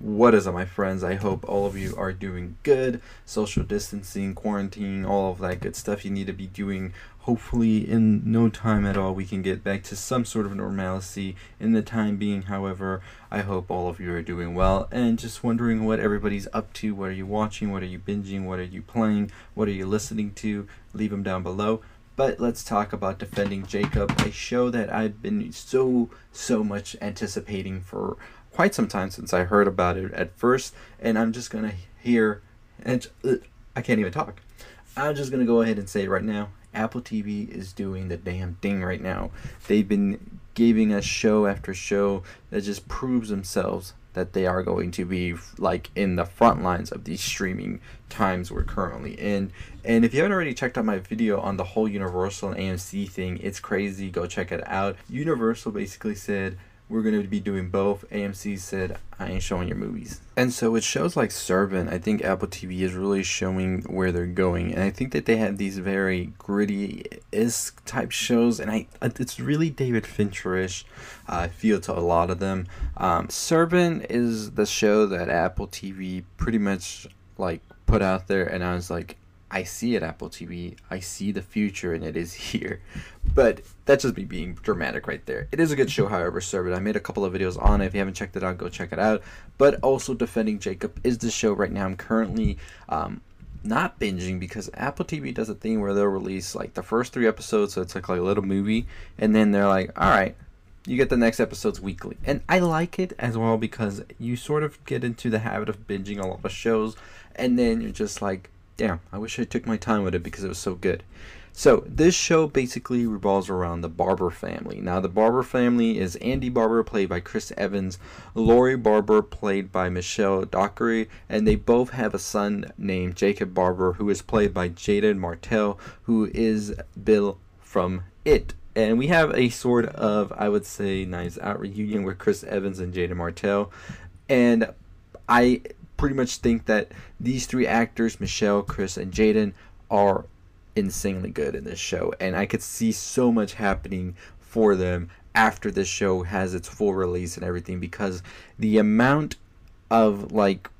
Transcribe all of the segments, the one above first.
What is up, my friends? I hope all of you are doing good. Social distancing, quarantine, all of that good stuff you need to be doing. Hopefully, in no time at all, we can get back to some sort of normalcy. In the time being, however, I hope all of you are doing well and just wondering what everybody's up to. What are you watching? What are you binging? What are you playing? What are you listening to? Leave them down below. But let's talk about Defending Jacob, a show that I've been so, so much anticipating for quite some time since I heard about it at first, and I'm just gonna hear and uh, I can't even talk. I'm just gonna go ahead and say it right now. Apple TV is doing the damn thing right now. They've been giving us show after show that just proves themselves that they are going to be like in the front lines of these streaming times we're currently in. And if you haven't already checked out my video on the whole Universal and AMC thing, it's crazy. Go check it out. Universal basically said we're going to be doing both. AMC said, I ain't showing your movies. And so it shows like Servant, I think Apple TV is really showing where they're going. And I think that they have these very gritty is type shows. And I it's really David Fincherish. Uh, I feel to a lot of them. Um, Servant is the show that Apple TV pretty much like put out there. And I was like, I see it Apple TV. I see the future and it is here. But that's just me being dramatic right there. It is a good show, however, Servant. I made a couple of videos on it. If you haven't checked it out, go check it out. But also Defending Jacob is the show right now. I'm currently um, not binging because Apple TV does a thing where they'll release like the first three episodes, so it's like, like a little movie, and then they're like, all right, you get the next episodes weekly. And I like it as well because you sort of get into the habit of binging a lot of shows, and then you're just like, damn, I wish I took my time with it because it was so good. So, this show basically revolves around the Barber family. Now, the Barber family is Andy Barber, played by Chris Evans, Lori Barber, played by Michelle Dockery, and they both have a son named Jacob Barber, who is played by Jaeden Martell, who is Bill from It. And we have a sort of, I would say, Knives Out reunion with Chris Evans and Jaeden Martell. And I pretty much think that these three actors, Michelle, Chris, and Jaeden, are insanely good in this show. And I could see so much happening for them after this show has its full release and everything because the amount of like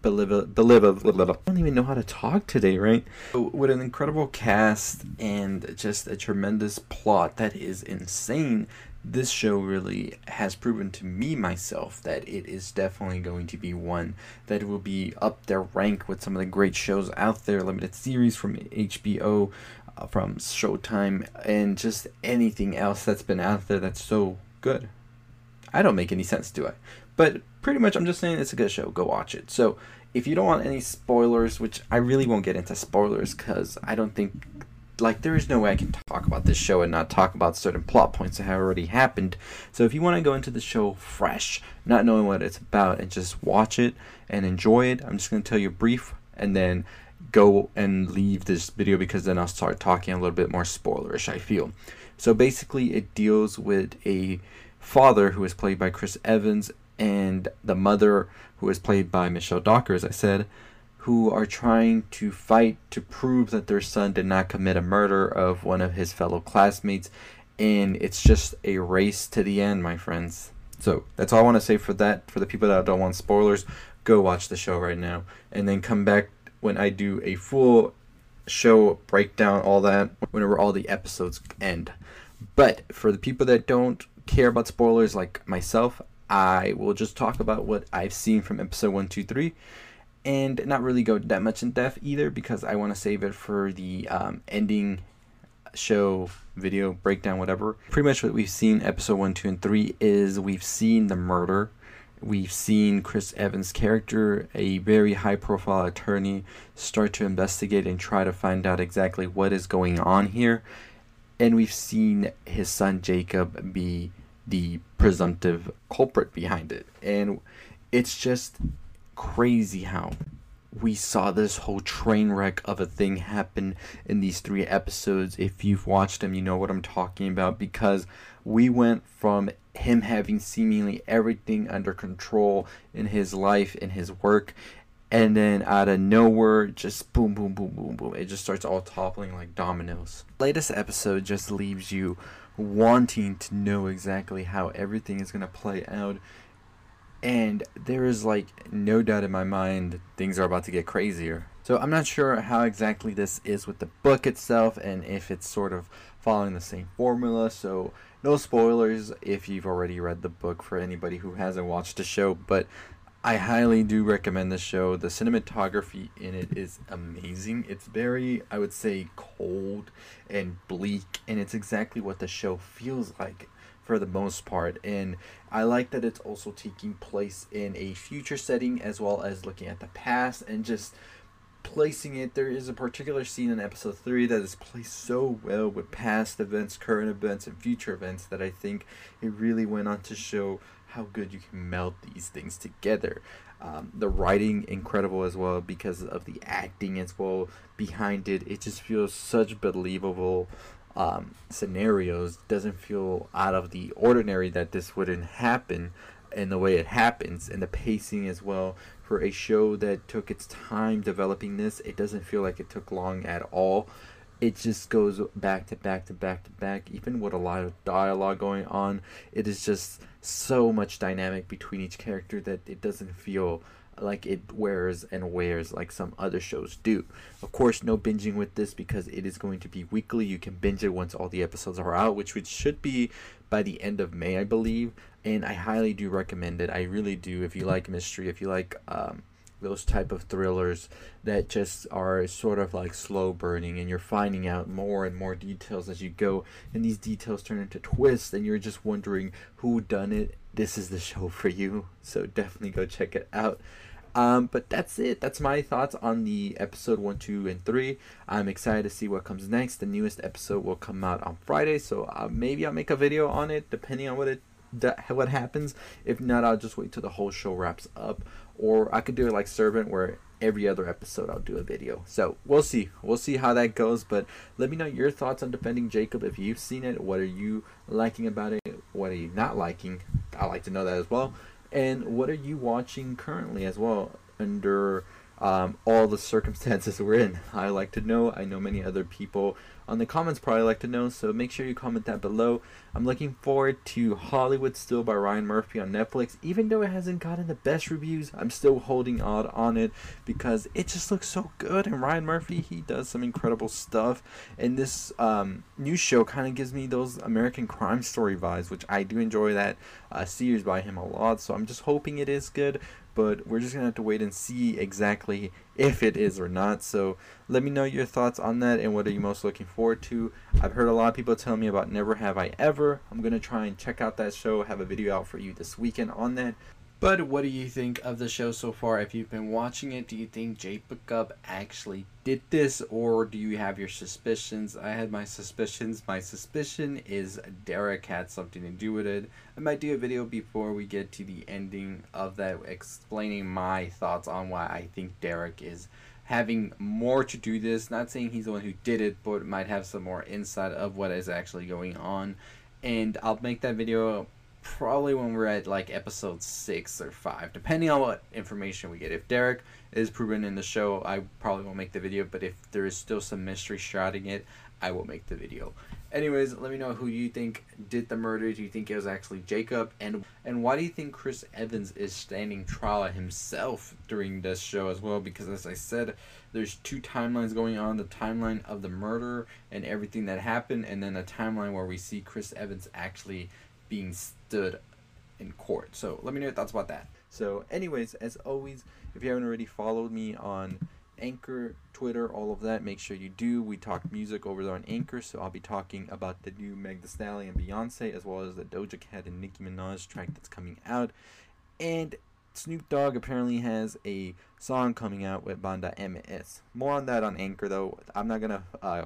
believe I don't even know how to talk today, right? With an incredible cast and just a tremendous plot that is insane, this show really has proven to me myself that it is definitely going to be one that will be up there rank with some of the great shows out there. Limited series from hbo uh, from showtime and just anything else that's been out there that's so good. I don't make any sense do i? But pretty much i'm just saying it's a good show. Go watch it. So if you don't want any spoilers which i really won't get into spoilers because i don't think like there is no way I can talk about this show and not talk about certain plot points that have already happened. So if you want to go into the show fresh, not knowing what it's about, and just watch it and enjoy it, I'm just going to tell you brief and then go and leave this video because then I'll start talking a little bit more spoilerish. I feel. So basically, it deals with a father who is played by Chris Evans and the mother who is played by Michelle Docker, as I said who are trying to fight to prove that their son did not commit a murder of one of his fellow classmates. And it's just a race to the end, my friends. So that's all I want to say for that. For the people that don't want spoilers, go watch the show right now. And then come back when I do a full show breakdown, all that, whenever all the episodes end. But for the people that don't care about spoilers like myself, I will just talk about what I've seen from episode 1, 2, 3 and not really go that much in depth either because I want to save it for the um, ending show video breakdown whatever. Pretty much what we've seen episode 1 2 and 3 is we've seen the murder. We've seen chris evans character a very high profile attorney start to investigate and try to find out exactly what is going on here. And we've seen his son jacob be the presumptive culprit behind it. And it's just crazy how we saw this whole train wreck of a thing happen in these three episodes. If you've watched them, you know what I'm talking about because we went from him having seemingly everything under control in his life, in his work, and then out of nowhere, just boom, boom, boom, boom, boom. It just starts all toppling like dominoes. Latest episode just leaves you wanting to know exactly how everything is going to play out and there is like no doubt in my mind things are about to get crazier. So I'm not sure how exactly this is with the book itself and if it's sort of following the same formula. So no spoilers if you've already read the book for anybody who hasn't watched the show, but I highly do recommend the show. The cinematography in it is amazing. It's very, I would say, cold and bleak, and it's exactly what the show feels like for the most part. And I like that it's also taking place in a future setting as well as looking at the past and just placing it. There is a particular scene in episode 3 that is placed so well with past events, current events, and future events that I think it really went on to show how good you can meld these things together. Um, the writing incredible as well because of the acting as well behind it. It just feels such believable um, scenarios doesn't feel out of the ordinary that this wouldn't happen in the way it happens. And the pacing as well for a show that took its time developing this it doesn't feel like it took long at all. It just goes back to back to back to back. Even with a lot of dialogue going on it is just so much dynamic between each character that it doesn't feel like it wears and wears like some other shows do. Of course, no binging with this because it is going to be weekly. You can binge it once all the episodes are out, which which should be by the end of May, I believe. And I highly do recommend it. I really do. If you like mystery, if you like um, those type of thrillers that just are sort of like slow burning and you're finding out more and more details as you go and these details turn into twists and you're just wondering who done it this is the show for you so definitely go check it out um, but that's it. That's my thoughts on the episode one, two, and three. I'm excited to see what comes next. The newest episode will come out on Friday, so uh, maybe I'll make a video on it, depending on what it what happens. If not, I'll just wait till the whole show wraps up, or I could do it like Servant, where every other episode I'll do a video. So we'll see. We'll see how that goes. But let me know your thoughts on defending Jacob. If you've seen it, what are you liking about it? What are you not liking? I like to know that as well. And what are you watching currently as well under um, all the circumstances we're in? I like to know. I know many other people on the comments probably like to know, so make sure you comment that below. I'm looking forward to Hollywood Still by Ryan Murphy on Netflix. Even though it hasn't gotten the best reviews, I'm still holding out on it because it just looks so good. And Ryan Murphy, he does some incredible stuff. And this um, new show kind of gives me those American Crime Story vibes, which I do enjoy that uh, series by him a lot. So I'm just hoping it is good but we're just gonna have to wait and see exactly if it is or not. So let me know your thoughts on that and what are you most looking forward to. I've heard a lot of people tell me about Never Have I Ever. I'm gonna try and check out that show, have a video out for you this weekend on that. But what do you think of the show so far? If you've been watching it, do you think Jacob actually did this, or do you have your suspicions? I had my suspicions. My suspicion is Derek had something to do with it. I might do a video before we get to the ending of that, explaining my thoughts on why I think Derek is having more to do this. Not saying he's the one who did it, but might have some more insight of what is actually going on. And I'll make that video probably when we're at like episode six or five, depending on what information we get. If Derek is proven in the show, I probably won't make the video, but if there is still some mystery shrouding it, I will make the video. Anyways, let me know who you think did the murder. Do you think it was actually Jacob? And and why do you think Chris Evans is standing trial himself during this show as well? Because as I said, there's two timelines going on: the timeline of the murder and everything that happened, and then a timeline where we see Chris Evans actually being stood in court. So let me know your thoughts about that. So, anyways, as always, if you haven't already followed me on Anchor, Twitter, all of that, make sure you do. We talk music over there on Anchor, so I'll be talking about the new Meg Thee Stallion and Beyonce, as well as the Doja Cat and Nicki Minaj track that's coming out. And Snoop Dogg apparently has a song coming out with Banda MS. More on that on Anchor, though. I'm not gonna uh,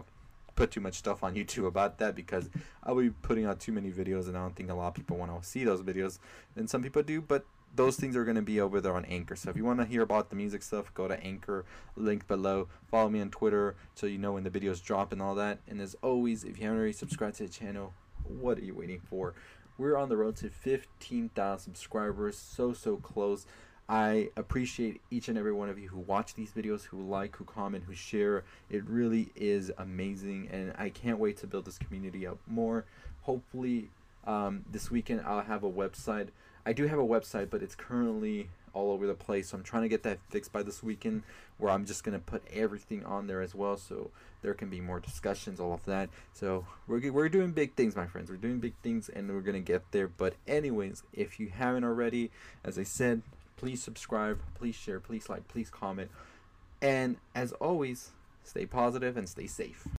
put too much stuff on YouTube about that because I'll be putting out too many videos and I don't think a lot of people want to see those videos. And some people do, but those things are going to be over there on Anchor. So if you want to hear about the music stuff, go to Anchor, link below. Follow me on Twitter so you know when the videos drop and all that. And as always, if you haven't already subscribed to the channel, what are you waiting for? We're on the road to 15,000 subscribers, so, so close. I appreciate each and every one of you who watch these videos, who like, who comment, who share. It really is amazing, and I can't wait to build this community up more. Hopefully, um, this weekend I'll have a website I do have a website, but it's currently all over the place. So I'm trying to get that fixed by this weekend, where I'm just gonna put everything on there as well, so there can be more discussions, all of that. So we're we're doing big things, my friends. We're doing big things, and we're gonna get there. But anyways, if you haven't already, as I said, please subscribe, please share, please like, please comment, and as always, stay positive and stay safe.